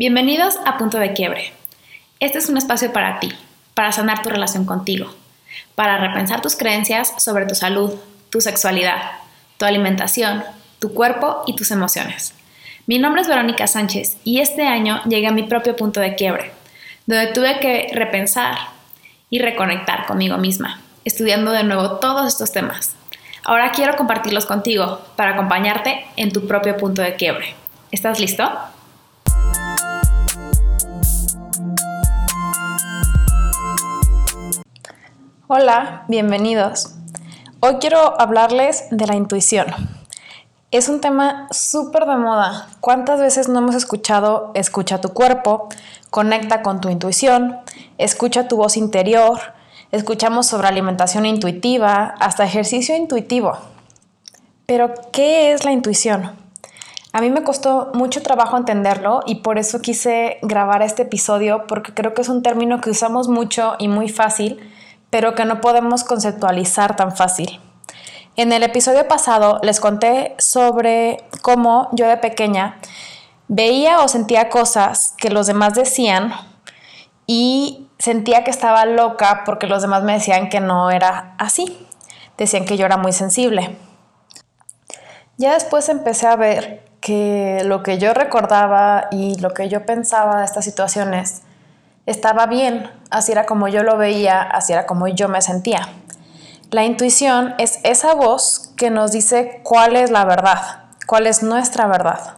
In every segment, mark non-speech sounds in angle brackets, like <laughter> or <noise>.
Bienvenidos a Punto de Quiebre. Este es un espacio para ti, para sanar tu relación contigo, para repensar tus creencias sobre tu salud, tu sexualidad, tu alimentación, tu cuerpo y tus emociones. Mi nombre es Verónica Sánchez y este año llegué a mi propio punto de quiebre, donde tuve que repensar y reconectar conmigo misma, estudiando de nuevo todos estos temas. Ahora quiero compartirlos contigo para acompañarte en tu propio punto de quiebre. ¿Estás listo? Hola, bienvenidos. Hoy quiero hablarles de la intuición. Es un tema súper de moda. ¿Cuántas veces no hemos escuchado escucha tu cuerpo, conecta con tu intuición, escucha tu voz interior, escuchamos sobre alimentación intuitiva, hasta ejercicio intuitivo? Pero, ¿qué es la intuición? A mí me costó mucho trabajo entenderlo y por eso quise grabar este episodio porque creo que es un término que usamos mucho y muy fácil pero que no podemos conceptualizar tan fácil. En el episodio pasado les conté sobre cómo yo de pequeña veía o sentía cosas que los demás decían y sentía que estaba loca porque los demás me decían que no era así. Decían que yo era muy sensible. Ya después empecé a ver que lo que yo recordaba y lo que yo pensaba de estas situaciones estaba bien, así era como yo lo veía, así era como yo me sentía. La intuición es esa voz que nos dice cuál es la verdad, cuál es nuestra verdad.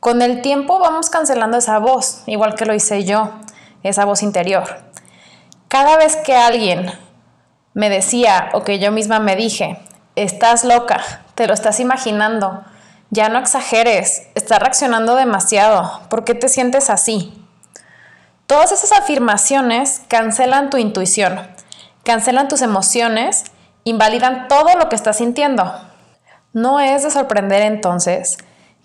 Con el tiempo vamos cancelando esa voz, igual que lo hice yo, esa voz interior. Cada vez que alguien me decía o que yo misma me dije, estás loca, te lo estás imaginando, ya no exageres, estás reaccionando demasiado, ¿por qué te sientes así? Todas esas afirmaciones cancelan tu intuición, cancelan tus emociones, invalidan todo lo que estás sintiendo. No es de sorprender entonces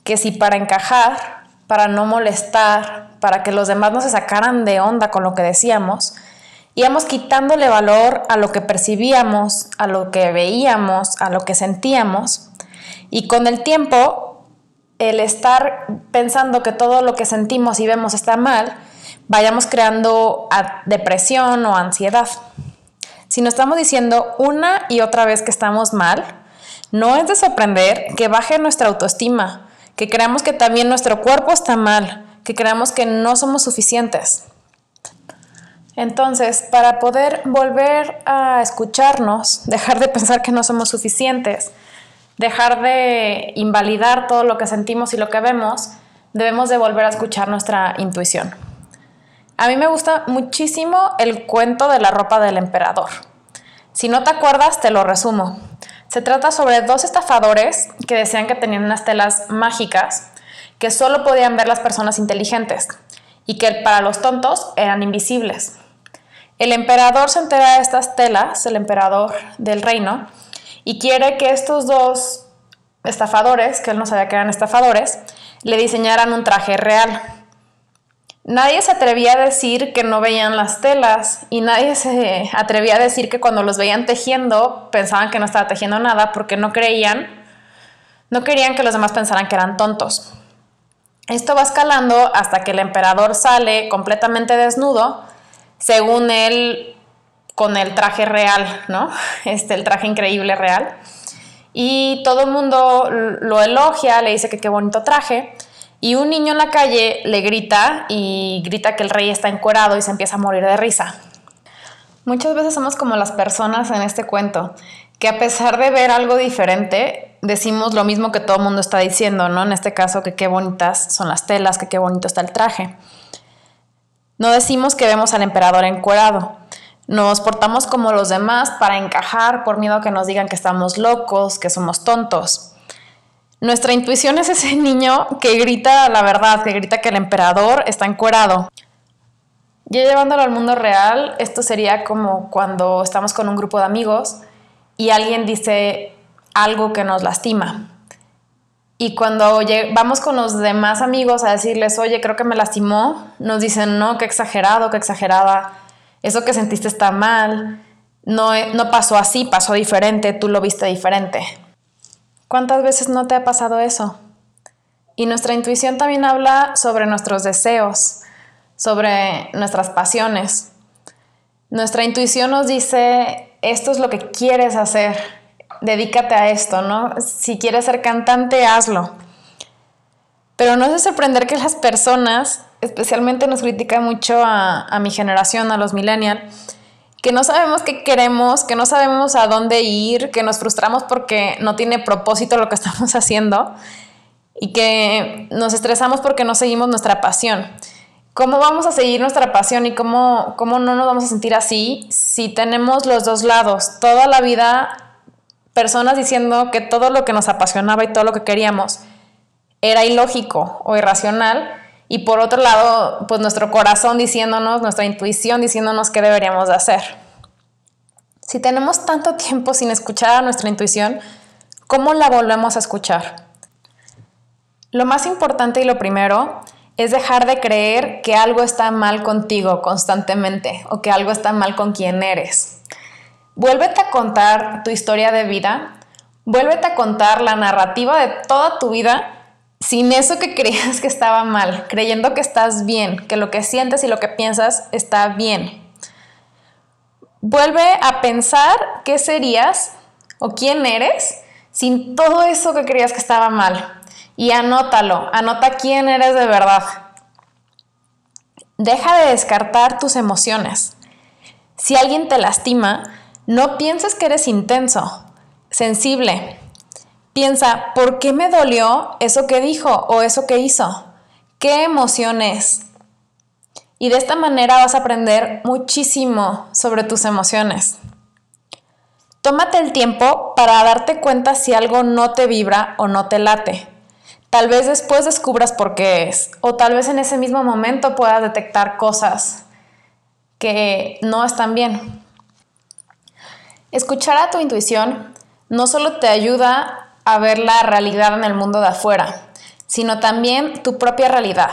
que si para encajar, para no molestar, para que los demás no se sacaran de onda con lo que decíamos, íbamos quitándole valor a lo que percibíamos, a lo que veíamos, a lo que sentíamos, y con el tiempo, el estar pensando que todo lo que sentimos y vemos está mal, vayamos creando depresión o ansiedad. Si nos estamos diciendo una y otra vez que estamos mal, no es de sorprender que baje nuestra autoestima, que creamos que también nuestro cuerpo está mal, que creamos que no somos suficientes. Entonces, para poder volver a escucharnos, <laughs> dejar de pensar que no somos suficientes, dejar de invalidar todo lo que sentimos y lo que vemos, debemos de volver a escuchar nuestra intuición. A mí me gusta muchísimo el cuento de la ropa del emperador. Si no te acuerdas, te lo resumo. Se trata sobre dos estafadores que decían que tenían unas telas mágicas que solo podían ver las personas inteligentes y que para los tontos eran invisibles. El emperador se entera de estas telas, el emperador del reino, y quiere que estos dos estafadores, que él no sabía que eran estafadores, le diseñaran un traje real. Nadie se atrevía a decir que no veían las telas y nadie se atrevía a decir que cuando los veían tejiendo pensaban que no estaba tejiendo nada porque no creían, no querían que los demás pensaran que eran tontos. Esto va escalando hasta que el emperador sale completamente desnudo, según él con el traje real, ¿no? <laughs> Este, el traje increíble real. Y todo el mundo lo elogia, le dice que qué bonito traje. Y un niño en la calle le grita y grita que el rey está encuerado y se empieza a morir de risa. Muchas veces somos como las personas en este cuento, que a pesar de ver algo diferente, decimos lo mismo que todo el mundo está diciendo, ¿no? En este caso, que qué bonitas son las telas, que qué bonito está el traje. No decimos que vemos al emperador encuerado. Nos portamos como los demás para encajar por miedo a que nos digan que estamos locos, que somos tontos. Nuestra intuición es ese niño que grita la verdad, que grita que el emperador está encuerado. Ya llevándolo al mundo real, esto sería como cuando estamos con un grupo de amigos y alguien dice algo que nos lastima. Y cuando vamos con los demás amigos a decirles, oye, creo que me lastimó, nos dicen, no, qué exagerado, qué exagerada, eso que sentiste está mal, no, no pasó así, pasó diferente, tú lo viste diferente. ¿Cuántas veces no te ha pasado eso? Y nuestra intuición también habla sobre nuestros deseos, sobre nuestras pasiones. Nuestra intuición nos dice, esto es lo que quieres hacer, dedícate a esto, ¿no? Si quieres ser cantante, hazlo. Pero no es de sorprender que las personas, especialmente nos critican mucho a, a mi generación, a los millennials, que no sabemos qué queremos, que no sabemos a dónde ir, que nos frustramos porque no tiene propósito lo que <laughs> estamos haciendo y que nos estresamos porque no seguimos nuestra pasión. ¿Cómo vamos a seguir nuestra pasión y cómo, cómo no nos vamos a sentir así si tenemos los dos lados? Toda la vida personas diciendo que todo lo que nos apasionaba y todo lo que queríamos era ilógico o irracional y por otro lado, pues nuestro corazón diciéndonos, nuestra intuición diciéndonos qué deberíamos de hacer. Si tenemos tanto tiempo sin escuchar a nuestra intuición, ¿cómo la volvemos a escuchar? Lo más importante y lo primero es dejar de creer que algo está mal contigo constantemente o que algo está mal con quien eres. Vuélvete a contar tu historia de vida, vuélvete a contar la narrativa de toda tu vida sin eso que creías que estaba mal, creyendo que estás bien, que lo que sientes y lo que piensas está bien. Vuelve a pensar qué serías o quién eres sin todo eso que creías que estaba mal. Y anótalo, anota quién eres de verdad. Deja de descartar tus emociones. Si alguien te lastima, no pienses que eres intenso, sensible, Piensa, ¿por qué me dolió eso que dijo o eso que hizo? ¿Qué emoción es? Y de esta manera vas a aprender muchísimo sobre tus emociones. Tómate el tiempo para darte cuenta si algo no te vibra o no te late. Tal vez después descubras por qué es, o tal vez en ese mismo momento puedas detectar cosas que no están bien. Escuchar a tu intuición no solo te ayuda ver la realidad en el mundo de afuera, sino también tu propia realidad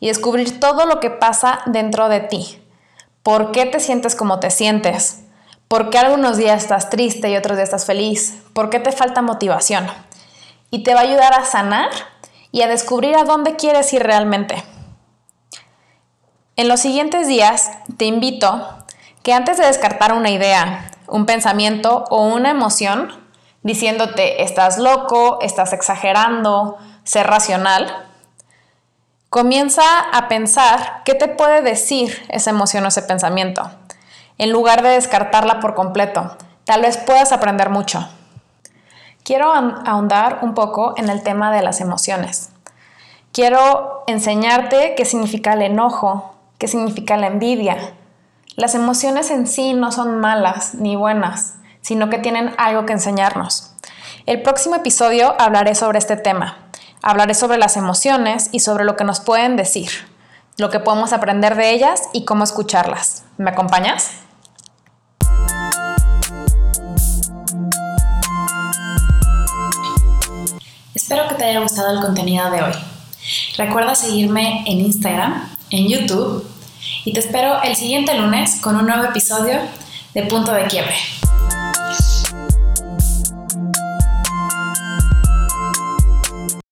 y descubrir todo lo que pasa dentro de ti. ¿Por qué te sientes como te sientes? ¿Por qué algunos días estás triste y otros días estás feliz? ¿Por qué te falta motivación? Y te va a ayudar a sanar y a descubrir a dónde quieres ir realmente. En los siguientes días te invito que antes de descartar una idea, un pensamiento o una emoción, diciéndote estás loco, estás exagerando, ser racional, comienza a pensar qué te puede decir esa emoción o ese pensamiento, en lugar de descartarla por completo. Tal vez puedas aprender mucho. Quiero ahondar un poco en el tema de las emociones. Quiero enseñarte qué significa el enojo, qué significa la envidia. Las emociones en sí no son malas ni buenas sino que tienen algo que enseñarnos. El próximo episodio hablaré sobre este tema. Hablaré sobre las emociones y sobre lo que nos pueden decir, lo que podemos aprender de ellas y cómo escucharlas. ¿Me acompañas? Espero que te haya gustado el contenido de hoy. Recuerda seguirme en Instagram, en YouTube y te espero el siguiente lunes con un nuevo episodio de Punto de Quiebre.